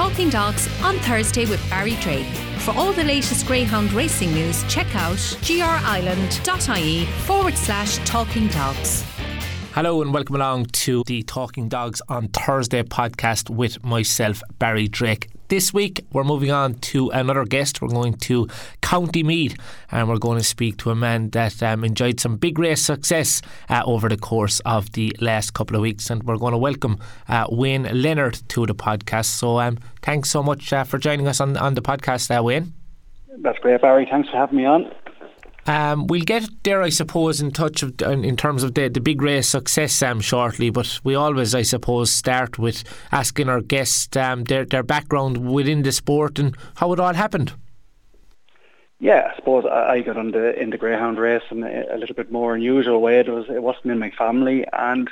Talking Dogs on Thursday with Barry Drake. For all the latest Greyhound racing news, check out grireland.ie forward slash talking dogs. Hello and welcome along to the Talking Dogs on Thursday podcast with myself, Barry Drake. This week, we're moving on to another guest. We're going to County Meath and we're going to speak to a man that um, enjoyed some big race success uh, over the course of the last couple of weeks. And we're going to welcome uh, Wayne Leonard to the podcast. So, um, thanks so much uh, for joining us on, on the podcast, uh, Wayne. That's great, Barry. Thanks for having me on. Um, we'll get there, I suppose, in touch of, in terms of the, the big race success Sam, shortly. But we always, I suppose, start with asking our guests um, their their background within the sport and how it all happened. Yeah, I suppose I got into in the greyhound race in a little bit more unusual way. It was it wasn't in my family, and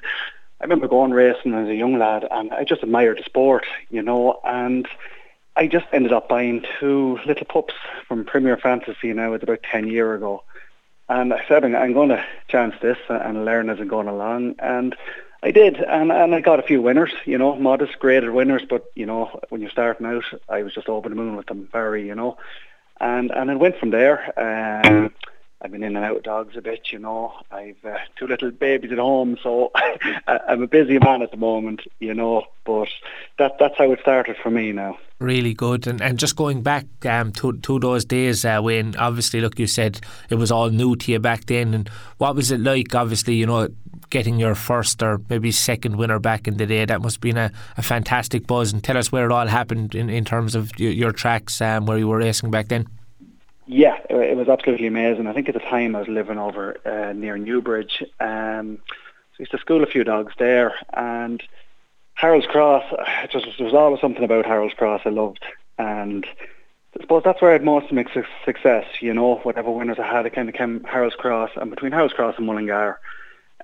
I remember going racing as a young lad, and I just admired the sport, you know, and. I just ended up buying two little pups from Premier Fantasy now, it's about 10 years ago. And I said, I'm going to chance this and learn as I'm going along. And I did, and, and I got a few winners, you know, modest graded winners, but, you know, when you're starting out, I was just over the moon with them, very, you know. And and it went from there. Um, I've been in and out of dogs a bit, you know. I've uh, two little babies at home, so I'm a busy man at the moment, you know. But that that's how it started for me now. Really good, and and just going back um, to to those days uh, when obviously, look, you said it was all new to you back then, and what was it like? Obviously, you know, getting your first or maybe second winner back in the day. That must have been a, a fantastic buzz. And tell us where it all happened in, in terms of your, your tracks um, where you were racing back then. Yeah, it was absolutely amazing. I think at the time I was living over uh, near Newbridge. Um, so I used to school a few dogs there, and Harold's Cross. Just there was always something about Harold's Cross I loved, and I suppose that's where I had most of my success. You know, whatever winners I had, it kind of came Harold's Cross, and between Harold's Cross and Mullingar.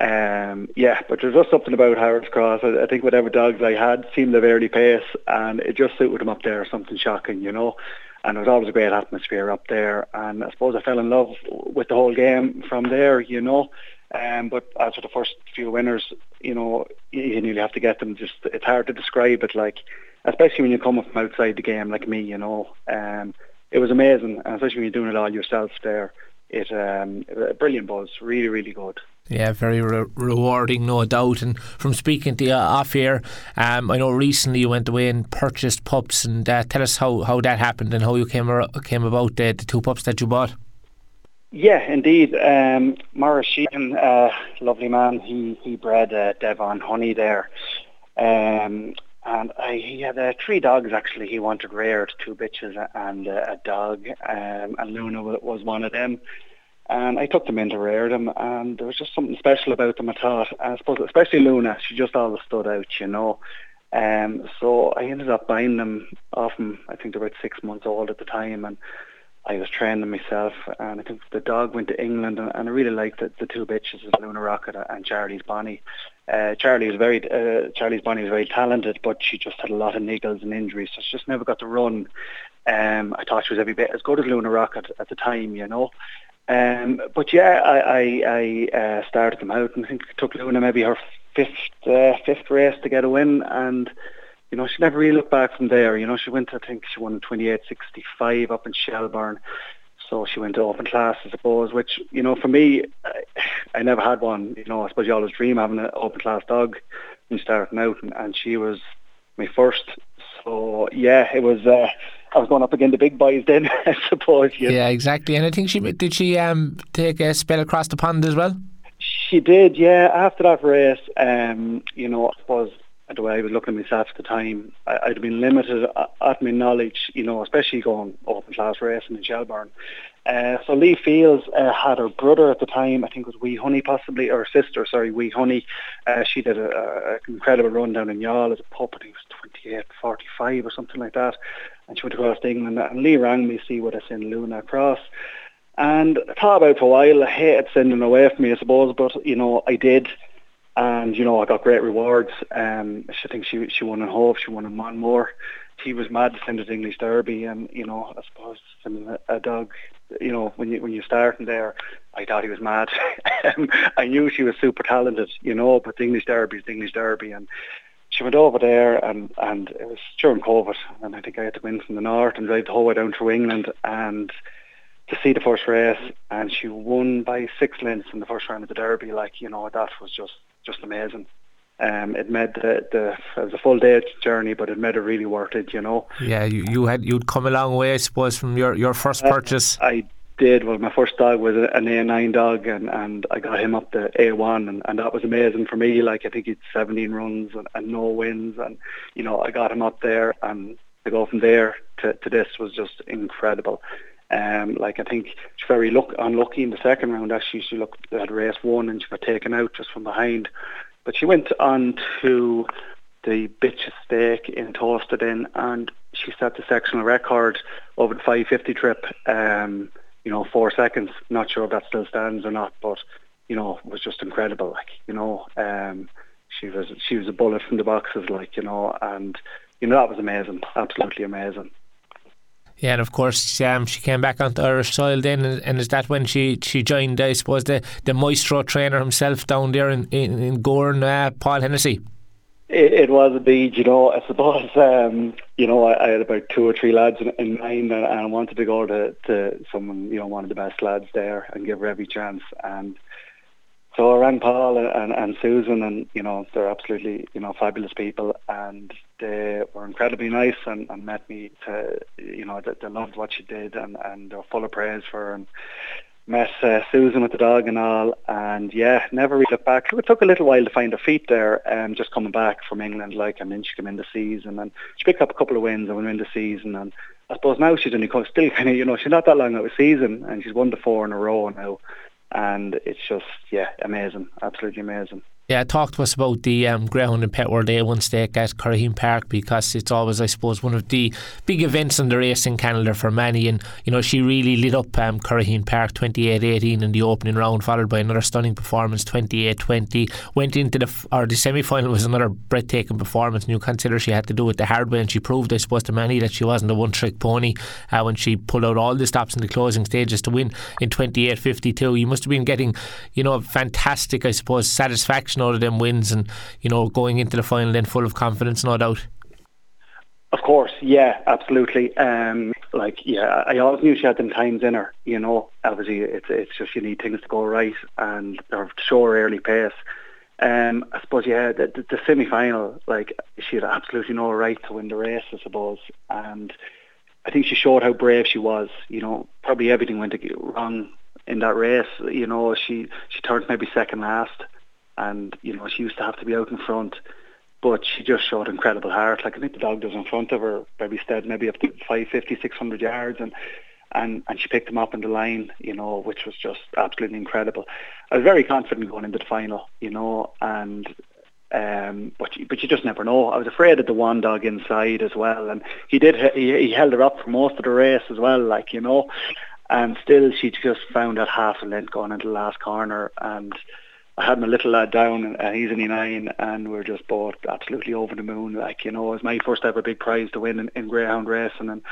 Um, yeah, but there's just something about Harold's Cross. I, I think whatever dogs I had seemed of early pace, and it just suited them up there. Something shocking, you know and it was always a great atmosphere up there. And I suppose I fell in love with the whole game from there, you know. Um, but for the first few winners, you know, you nearly have to get them. Just it's hard to describe it, like especially when you come from outside the game, like me, you know. Um, it was amazing, especially when you're doing it all yourself there. It um, a brilliant buzz, really, really good. Yeah, very re- rewarding, no doubt. And from speaking to you off air, um, I know recently you went away and purchased pups, and uh, tell us how, how that happened and how you came ar- came about the, the two pups that you bought. Yeah, indeed. Um, Morris Sheehan, uh, lovely man, he he bred uh, Devon Honey there. Um, and I, he had uh, three dogs actually. He wanted reared, two bitches and uh, a dog, um, and Luna was one of them. And I took them in to rear them, and there was just something special about them. I thought, I suppose, especially Luna, she just always stood out, you know. Um, so I ended up buying them off them. I think they were about six months old at the time, and I was training myself. And I think the dog went to England, and, and I really liked the, the two bitches, Luna Rocket and Charlie's Bonnie. Uh, Charlie was very, uh, Charlie's Bonnie was very talented, but she just had a lot of niggles and injuries, so she just never got to run. Um, I thought she was every bit as good as Luna Rocket at the time, you know. Um, but yeah, I, I, I uh, started them out and I think it took Luna maybe her fifth uh, fifth race to get a win and you know she never really looked back from there. You know she went I think she won 28.65 up in Shelbourne. So she went to open class, I suppose, which, you know, for me, I, I never had one. You know, I suppose you always dream having an open class dog when starting out, and, and she was my first. So, yeah, it was, uh, I was going up against the big boys then, I suppose. Yeah. yeah, exactly. And I think she did she um take a spell across the pond as well. She did, yeah. After that race, um, you know, I suppose the way I was looking at myself at the time, I'd been limited at my knowledge, you know, especially going open class racing in Shelbourne. Uh, so Lee Fields uh, had her brother at the time, I think it was Wee Honey possibly, or sister, sorry, Wee Honey. Uh, she did an incredible run down in Youghal as a pup, I think it was 28, 45 or something like that. And she went across to England and Lee rang me to see what I sent Luna across. And I thought about it for a while, I hated sending her away from me I suppose, but you know, I did and you know I got great rewards. Um, I think she she won in Hove, she won in Monmore. He was mad to send it English Derby, and you know I suppose sending a, a dog, you know when you when you starting there, I thought he was mad. Um, I knew she was super talented, you know, but the English Derby is the English Derby, and she went over there and, and it was during COVID and I think I had to win from the north and drive the whole way down through England and to see the first race and she won by six lengths in the first round of the Derby. Like, you know, that was just, just amazing. Um, it made the, the it was a full day journey, but it made it really worth it, you know. Yeah, you, you had you'd come a long way, I suppose, from your, your first uh, purchase. Uh, I did. Well, my first dog was an A9 dog, and, and I got him up to A1, and, and that was amazing for me. Like I think he'd 17 runs and, and no wins, and you know I got him up there, and to go from there to, to this was just incredible. Um, like I think she's very luck, unlucky in the second round. Actually, she looked at race one and she got taken out just from behind. But she went on to the Bitches Stake in Toasterton and she set the sectional record over the 550 trip. Um, you know, four seconds. Not sure if that still stands or not, but you know, it was just incredible. Like you know, um, she was she was a bullet from the boxes. Like you know, and you know that was amazing, absolutely amazing. Yeah, and of course, um, she came back onto Irish soil then, and, and is that when she, she joined, I suppose, the, the maestro trainer himself down there in, in, in Gowran, uh, Paul Hennessy? It, it was indeed, you know, I suppose, um, you know, I, I, had about two or three lads in, in mind and, and, I wanted to go to, to someone, you know, one of the best lads there and give her every chance. And so I rang Paul and, and Susan and, you know, they're absolutely, you know, fabulous people and they were incredibly nice and, and met me to, you know, they, they loved what she did and, and they're full of praise for her. And, met uh, Susan with the dog and all, and yeah, never really looked back. It took a little while to find her feet there, um, just coming back from England, like, and then she came in the season, and she picked up a couple of wins and went in the season, and I suppose now she's only still kind of, you know, she's not that long out of season, and she's won the four in a row now, and it's just, yeah, amazing, absolutely amazing. Yeah, talk to us about the um, Greyhound and Pet World A1 stake at Curraheen Park because it's always, I suppose, one of the big events in the racing calendar for many. And, you know, she really lit up um, Curraheen Park 28 18 in the opening round, followed by another stunning performance 28 20. Went into the, or the semi final was another breathtaking performance. And you consider she had to do it the hard way. And she proved, I suppose, to many that she wasn't a one trick pony uh, when she pulled out all the stops in the closing stages to win in 28 52. You must have been getting, you know, fantastic, I suppose, satisfaction out of them wins and, you know, going into the final then full of confidence, no doubt. Of course, yeah, absolutely. Um, like, yeah, I always knew she had them times in her. You know, obviously, it's it's just you need things to go right and show her early pace. Um, I suppose, yeah, the, the, the semi-final, like, she had absolutely no right to win the race, I suppose, and I think she showed how brave she was. You know, probably everything went wrong in that race. You know, she she turned maybe second last, and you know she used to have to be out in front but she just showed incredible heart like I think the dog was in front of her maybe stead maybe up to 550 600 yards and and and she picked him up in the line you know which was just absolutely incredible I was very confident going into the final you know and um, but you, but you just never know. I was afraid of the one dog inside as well, and he did. He, he held her up for most of the race as well, like you know, and still she just found that half a length going into the last corner, and I had my little lad down, and uh, he's only nine, and we're just both absolutely over the moon. Like you know, it was my first ever big prize to win in, in greyhound racing, and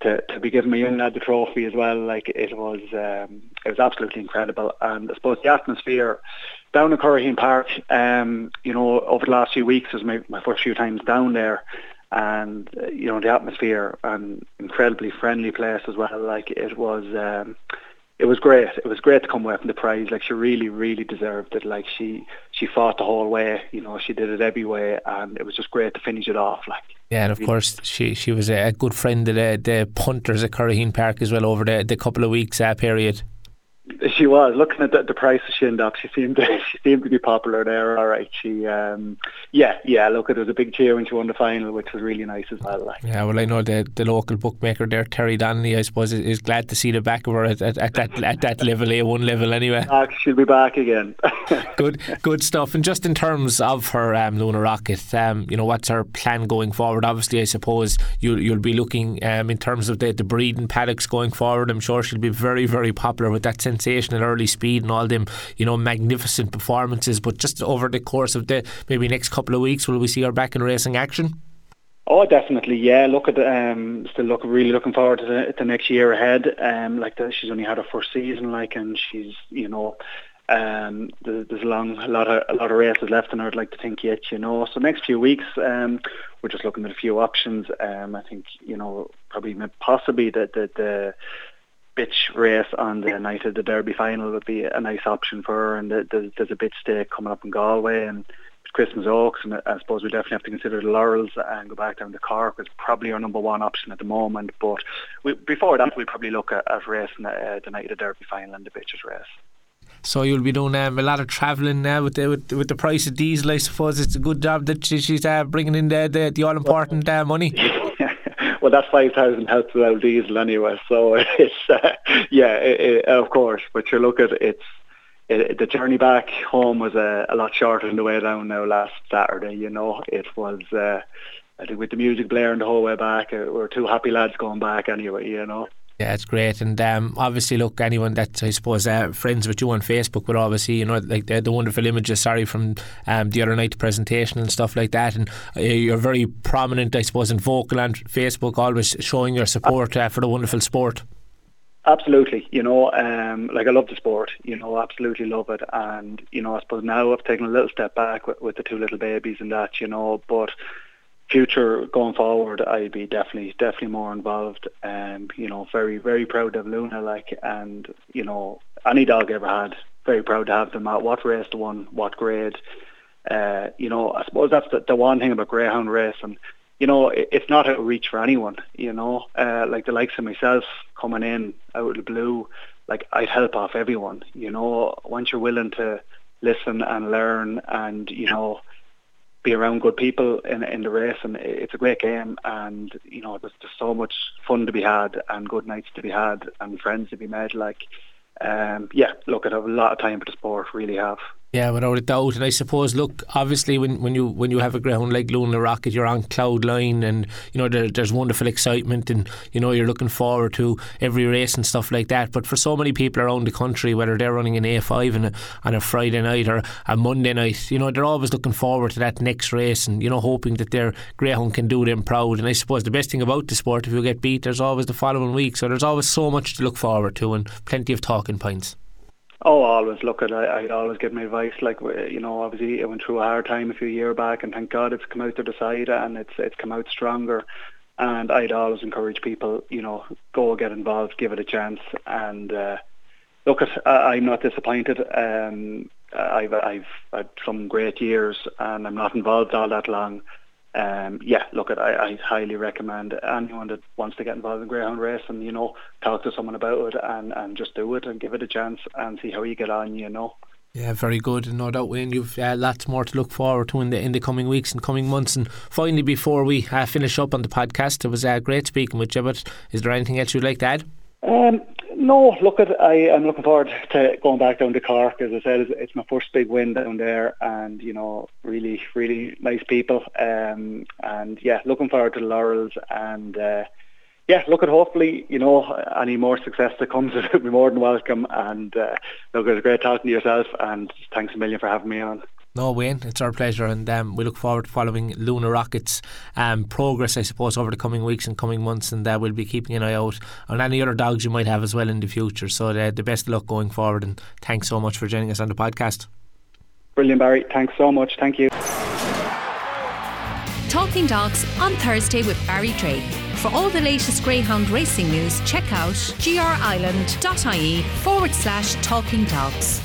to to be giving my young lad the trophy as well. Like it was, um, it was absolutely incredible. And I suppose the atmosphere down at Curraheen Park, um, you know, over the last few weeks was my my first few times down there. And uh, you know the atmosphere and incredibly friendly place as well. Like it was, um, it was great. It was great to come away from the prize. Like she really, really deserved it. Like she she fought the whole way. You know, she did it every way, and it was just great to finish it off. Like yeah, and of course she she was a good friend of the, the punters at Curraheen Park as well over the the couple of weeks uh, period. She was looking at the, the price of Shindock. She seemed to, she seemed to be popular there. All right, she um, yeah yeah. Look, it was a big cheer when she won the final, which was really nice as well. Like. Yeah, well, I know the the local bookmaker there, Terry Donnelly, I suppose, is, glad to see the back of her at, at, at that at that level, A one level anyway. she'll be back again. good good stuff. And just in terms of her um, Luna Rocket, um, you know, what's her plan going forward? Obviously, I suppose you'll you'll be looking um, in terms of the the breeding paddocks going forward. I'm sure she'll be very very popular with that sensational early speed and all them, you know, magnificent performances. But just over the course of the maybe next couple of weeks, will we see her back in racing action? Oh, definitely, yeah. Look at um, still look really looking forward to the, next year ahead. Um, like the, she's only had her first season, like, and she's you know, um, there's a long, a lot of a lot of races left, and I'd like to think yet, you know. So next few weeks, um, we're just looking at a few options. Um, I think you know probably possibly the the, the bitch race on the night of the Derby final would be a nice option for her, and there's, there's a bitch day coming up in Galway and. Christmas Oaks, and I suppose we definitely have to consider the Laurels and go back down to Cork. It's probably our number one option at the moment. But we, before that, we probably look at, at racing uh, the night of the Derby final and the bitches race. So you'll be doing um, a lot of travelling now with the with, with, the price of diesel. I suppose it's a good job that she's uh, bringing in the the, the all important uh, money. five thousand helps without diesel anyway. So it's uh, yeah, it, it, of course. But you look at it's it, the journey back home was a, a lot shorter than the way down now last Saturday. You know, it was. Uh, I think with the music blaring the whole way back, uh, we are two happy lads going back anyway. You know. Yeah, it's great, and um, obviously, look, anyone that I suppose uh, friends with you on Facebook would obviously, you know, like the, the wonderful images. Sorry from um, the other night, presentation and stuff like that, and uh, you're very prominent, I suppose, and vocal on Facebook, always showing your support uh, for the wonderful sport. Absolutely, you know, um, like I love the sport, you know, absolutely love it, and you know, I suppose now I've taken a little step back with, with the two little babies and that, you know, but future going forward, I'd be definitely definitely more involved. And um, you know, very very proud of Luna, like, and you know, any dog ever had. Very proud to have them at what race they won, what grade. Uh, you know, I suppose that's the, the one thing about greyhound racing. You know, it, it's not a reach for anyone. You know, uh, like the likes of myself coming in out of the blue, like I'd help off everyone. You know, once you're willing to listen and learn, and you know be around good people in in the race, and it's a great game. And you know, there's just so much fun to be had, and good nights to be had, and friends to be made. Like, um, yeah, look, I have a lot of time for the sport. Really have. Yeah, without a doubt. And I suppose, look, obviously, when, when you when you have a ground like Luna Rocket, you're on cloud line, and you know there, there's wonderful excitement, and you know you're looking forward to every race and stuff like that. But for so many people around the country, whether they're running an A5 on a, on a Friday night or a Monday night, you know they're always looking forward to that next race, and you know hoping that their greyhound can do them proud. And I suppose the best thing about the sport, if you get beat, there's always the following week, so there's always so much to look forward to, and plenty of talking points. Oh, always look at. I, I always give my advice. Like you know, obviously I went through a hard time a few years back, and thank God it's come out the other side, and it's it's come out stronger. And I'd always encourage people, you know, go get involved, give it a chance, and uh, look at. I'm not disappointed. Um, I've I've had some great years, and I'm not involved all that long um, yeah, look, at I, I highly recommend anyone that wants to get involved in greyhound racing, And you know, talk to someone about it and, and just do it and give it a chance and see how you get on, you know. Yeah, very good. And no doubt, Wayne, you've uh, lots more to look forward to in the in the coming weeks and coming months. And finally, before we uh, finish up on the podcast, it was uh, great speaking with you. But is there anything else you'd like to add? Um, no, look at I am looking forward to going back down to Cork. As I said, it's, it's, my first big win down there, and you know, really, really nice people. Um, and yeah, looking forward to the laurels, and uh, yeah, look at hopefully, you know, any more success that comes, it will be more than welcome. And uh, look, it was great talking to yourself, and thanks a million for having me on. No, Wayne, it's our pleasure, and um, we look forward to following Luna Rocket's um, progress, I suppose, over the coming weeks and coming months, and uh, we'll be keeping an eye out on any other dogs you might have as well in the future. So, uh, the best of luck going forward, and thanks so much for joining us on the podcast. Brilliant, Barry. Thanks so much. Thank you. Talking Dogs on Thursday with Barry Drake. For all the latest Greyhound racing news, check out grireland.ie forward slash talking dogs.